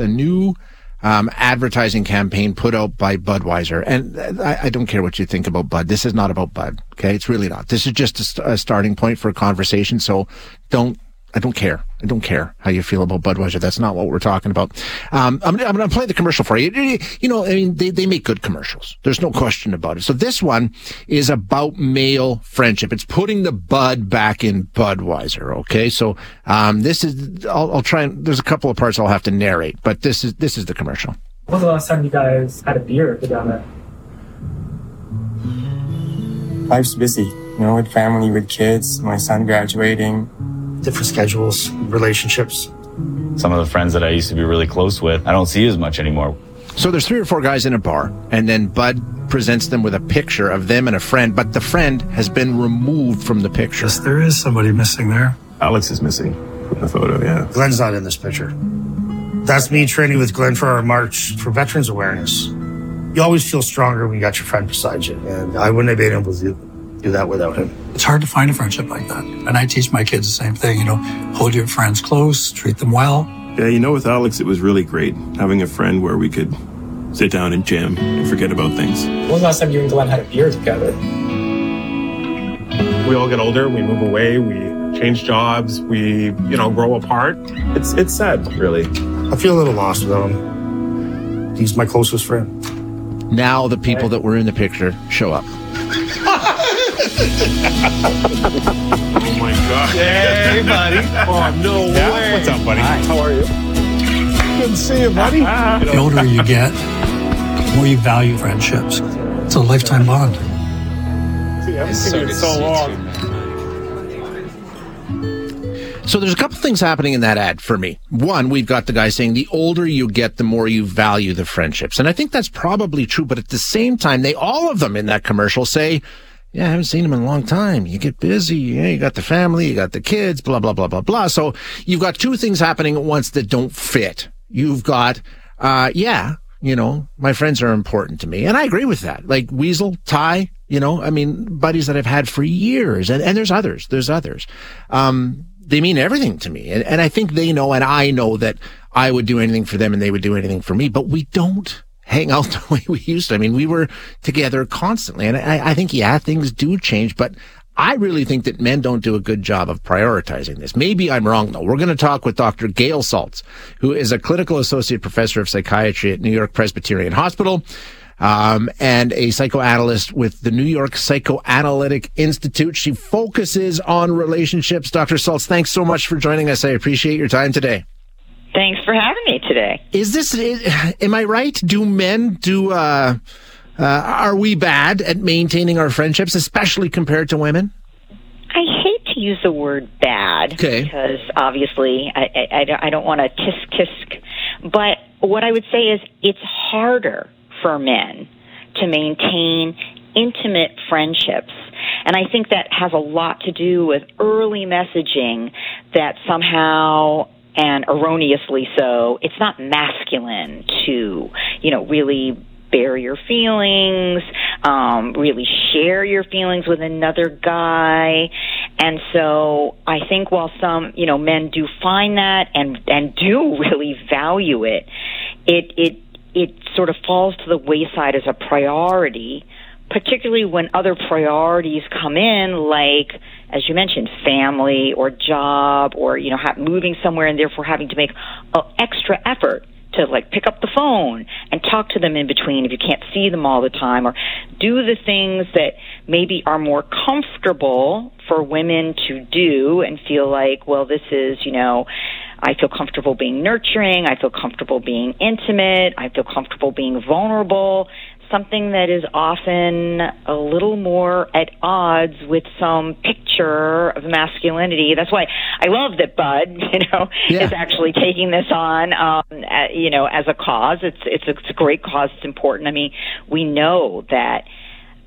a new um, advertising campaign put out by Budweiser. And I, I, don't care what you think about Bud. This is not about Bud. Okay. It's really not. This is just a, st- a starting point for a conversation. So don't I don't care. I don't care how you feel about Budweiser. That's not what we're talking about. Um, I'm, I'm going to play the commercial for you. You know, I mean, they, they make good commercials. There's no question about it. So this one is about male friendship. It's putting the Bud back in Budweiser. Okay. So, um, this is, I'll, I'll try and, there's a couple of parts I'll have to narrate, but this is, this is the commercial. When was the last time you guys had a beer together? Life's busy, you know, with family, with kids, my son graduating different schedules, relationships. Some of the friends that I used to be really close with, I don't see as much anymore. So there's three or four guys in a bar, and then Bud presents them with a picture of them and a friend, but the friend has been removed from the picture. Yes, there is somebody missing there. Alex is missing from the photo, yeah. Glenn's not in this picture. That's me training with Glenn for our march for veterans awareness. You always feel stronger when you got your friend beside you, and I wouldn't have been able to do do that without him. It's hard to find a friendship like that. And I teach my kids the same thing, you know, hold your friends close, treat them well. Yeah, you know, with Alex, it was really great having a friend where we could sit down and jam and forget about things. When was the last time you and Glenn had a beer together? We all get older, we move away, we change jobs, we, you know, grow apart. It's it's sad, really. I feel a little lost without him. He's my closest friend. Now the people that were in the picture show up oh my god. Hey, buddy. Oh, no yeah. way. What's up, buddy? Hi. How are you? Good to see you, buddy. the older you get, the more you value friendships. It's a lifetime bond. See, I haven't seen you in so long. So there's a couple things happening in that ad for me. One, we've got the guy saying the older you get, the more you value the friendships. And I think that's probably true. But at the same time, they, all of them in that commercial say, yeah, I haven't seen him in a long time. You get busy. Yeah, you got the family, you got the kids, blah, blah, blah, blah, blah. So you've got two things happening at once that don't fit. You've got, uh, yeah, you know, my friends are important to me. And I agree with that. Like Weasel, Ty, you know, I mean, buddies that I've had for years. And, and there's others. There's others. Um, they mean everything to me. And, and I think they know and I know that I would do anything for them and they would do anything for me, but we don't hang out the way we used to. I mean, we were together constantly. And I, I think, yeah, things do change, but I really think that men don't do a good job of prioritizing this. Maybe I'm wrong though. We're going to talk with Dr. Gail Saltz, who is a clinical associate professor of psychiatry at New York Presbyterian Hospital. Um, and a psychoanalyst with the New York Psychoanalytic Institute. She focuses on relationships. Dr. Saltz, thanks so much for joining us. I appreciate your time today. Thanks for having me today. Is this, am I right? Do men do, uh, uh, are we bad at maintaining our friendships, especially compared to women? I hate to use the word bad okay. because obviously I, I, I don't want to tisk tisk, but what I would say is it's harder for men to maintain intimate friendships. And I think that has a lot to do with early messaging that somehow and erroneously so, it's not masculine to, you know, really bare your feelings, um, really share your feelings with another guy. And so I think while some, you know, men do find that and, and do really value it, it, it, it sort of falls to the wayside as a priority, particularly when other priorities come in, like, as you mentioned, family or job or, you know, ha- moving somewhere and therefore having to make extra effort to like pick up the phone and talk to them in between if you can't see them all the time or do the things that maybe are more comfortable for women to do and feel like, well, this is, you know, I feel comfortable being nurturing. I feel comfortable being intimate. I feel comfortable being vulnerable something that is often a little more at odds with some picture of masculinity. That's why I love that Bud, you know, yeah. is actually taking this on, um, uh, you know, as a cause. It's it's a, it's a great cause. It's important. I mean, we know that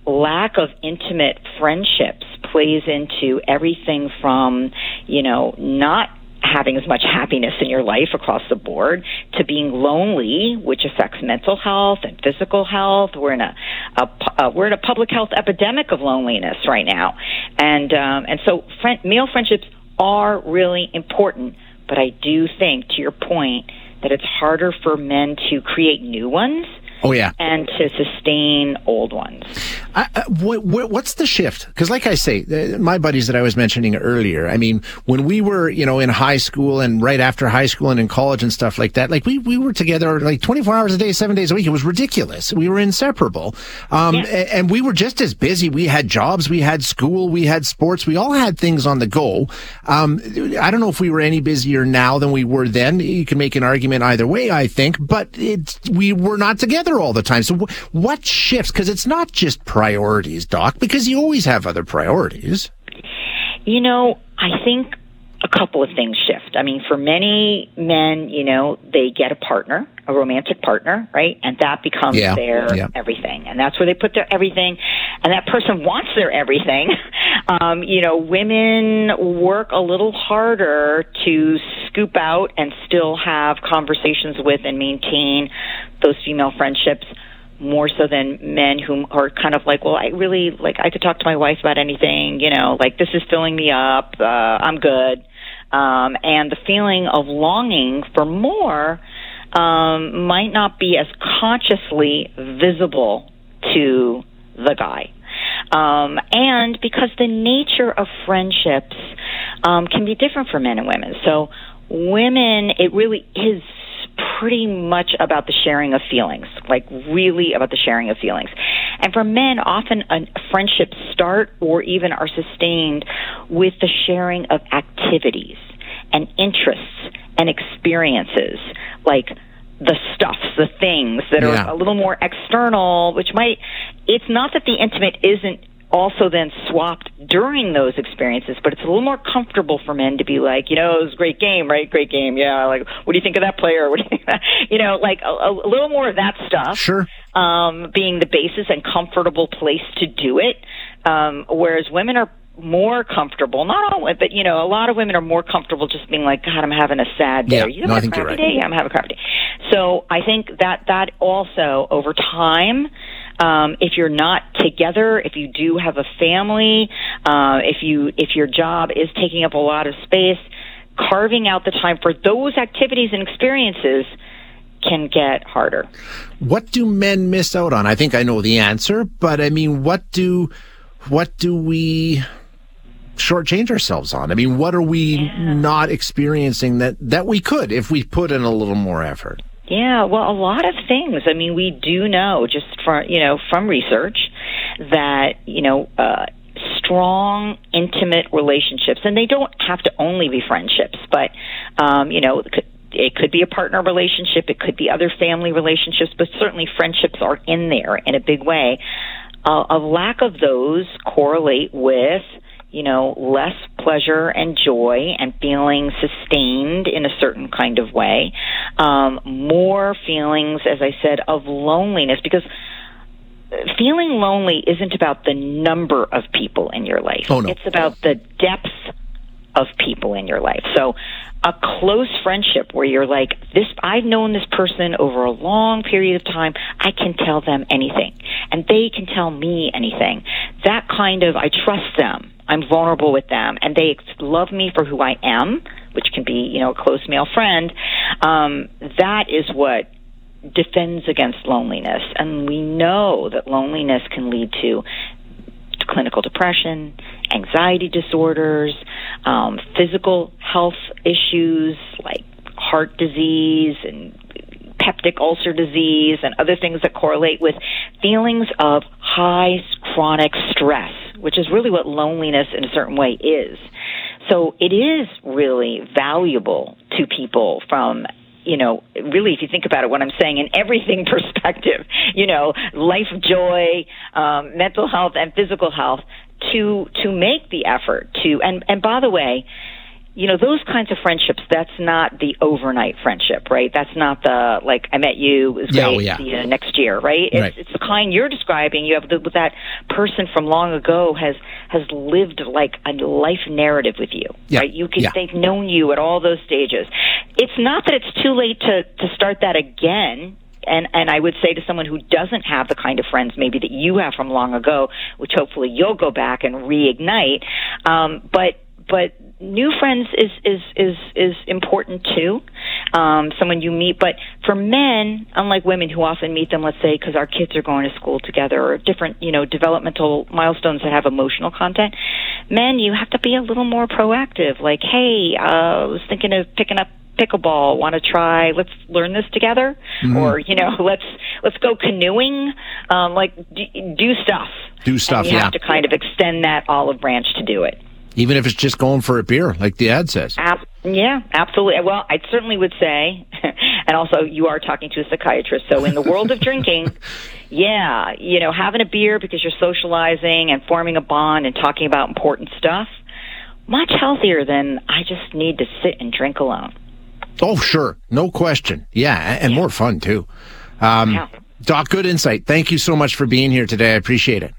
lack of intimate friendships plays into everything from, you know, not having as much happiness in your life across the board to being lonely, which affects mental health and physical health. We're in a, a uh, we're in a public health epidemic of loneliness right now, and um, and so friend, male friendships are really important. But I do think, to your point, that it's harder for men to create new ones Oh yeah. and to sustain old ones. I, I, what, what, what's the shift? Because, like I say, my buddies that I was mentioning earlier. I mean, when we were, you know, in high school and right after high school and in college and stuff like that, like we we were together like twenty four hours a day, seven days a week. It was ridiculous. We were inseparable, um, Yeah. a- and we were just as busy. We had jobs, we had school, we had sports, we all had things on the go. Um, I don't know if we were any busier now than we were then. You can make an argument either way, I think, but it's we were not together all the time. So w- what shifts? Because it's not just priorities, Doc, because you always have other priorities. You know, I think a couple of things shift. I mean, for many men, you know, they get a partner, a romantic partner, right? And that becomes Yeah, their yeah. everything. And that's where they put their everything. And that person wants their everything. Um, you know, women work a little harder to scoop out and still have conversations with and maintain those female friendships more so than men who are kind of like, well, I really like I could talk to my wife about anything, you know, like this is filling me up, uh, I'm good. Um, and the feeling of longing for more um, might not be as consciously visible to the guy. Um, and because the nature of friendships um, can be different for men and women. So, women, it really is pretty much about the sharing of feelings, like really about the sharing of feelings. And for men, often friendships start or even are sustained with the sharing of activities and interests and experiences, like the stuffs, the things that Yeah. are a little more external, which might, it's not that the intimate isn't also then swapped during those experiences, but it's a little more comfortable for men to be like, you know, it was a great game, right? Great game. Yeah. Like, what do you think of that player? What do you, think of that? you know, like a, a little more of that stuff. Sure. Um, being the basis and comfortable place to do it. Um, whereas women are more comfortable, not all, but you know, a lot of women are more comfortable just being like, God, I'm having a sad day. Yeah. you No, I having think a you're crappy right. day? Yeah, I'm having a crappy day. So I think that that also over time, um, if you're not together, if you do have a family, uh, if you if your job is taking up a lot of space, carving out the time for those activities and experiences can get harder. What do men miss out on? I think I know the answer, but I mean, what do what do we shortchange ourselves on? I mean, what are we not experiencing that that we could if we put in a little more effort? Yeah, well, a lot of things. I mean, we do know just from you know from research that you know uh, strong, intimate relationships, and they don't have to only be friendships, but um, you know. it could- be a partner relationship, it could be other family relationships, but certainly friendships are in there in a big way. Uh, a lack of those correlate with you know, less pleasure and joy and feeling sustained in a certain kind of way. Um, more feelings, as I said, of loneliness because feeling lonely isn't about the number of people in your life. Oh, no. It's about the depth of people in your life. So a close friendship where you're like this I've known this person over a long period of time. I can tell them anything and they can tell me anything. That kind of I trust them. I'm vulnerable with them and they love me for who I am, which can be, you know, a close male friend. Um that is what defends against loneliness and we know that loneliness can lead to clinical depression, anxiety disorders, um, physical health issues like heart disease and peptic ulcer disease and other things that correlate with feelings of high chronic stress, which is really what loneliness in a certain way is. So it is really valuable to people from you know, really, if you think about it, what I'm saying in everything perspective, you know, life joy, um, mental health, and physical health, to to make the effort to, and and by the way, you know, those kinds of friendships. That's not the overnight friendship, right? That's not the like I met you, it was Yeah, great, yeah. see you next year, right? It's, Right. it's the kind you're describing. You have the, that person from long ago has has lived like a life narrative with you, Yeah, right? You can yeah. they've known you at all those stages. It's not that it's too late to to start that again. And and I would say to someone who doesn't have the kind of friends maybe that you have from long ago, which hopefully you'll go back and reignite. Um, but but new friends is is is is important too. Um, someone you meet, but for men, unlike women who often meet them, let's say because our kids are going to school together or different, you know, developmental milestones that have emotional content. Men, you have to be a little more proactive. Like, hey, uh, I was thinking of picking up pickleball want to try let's learn this together Mhm. or you know let's let's go canoeing um like do, do stuff Do stuff, and you yeah. have to kind of extend that olive branch to do it Even if it's just going for a beer, like the ad says. Ab- yeah, absolutely. Well, I certainly would say, and also you are talking to a psychiatrist, so in the world of drinking, yeah, you know, having a beer because you're socializing and forming a bond and talking about important stuff, much healthier than I just need to sit and drink alone. Oh, sure. No question. Yeah. And more fun, too. Um, Doc, good insight. Thank you so much for being here today. I appreciate it.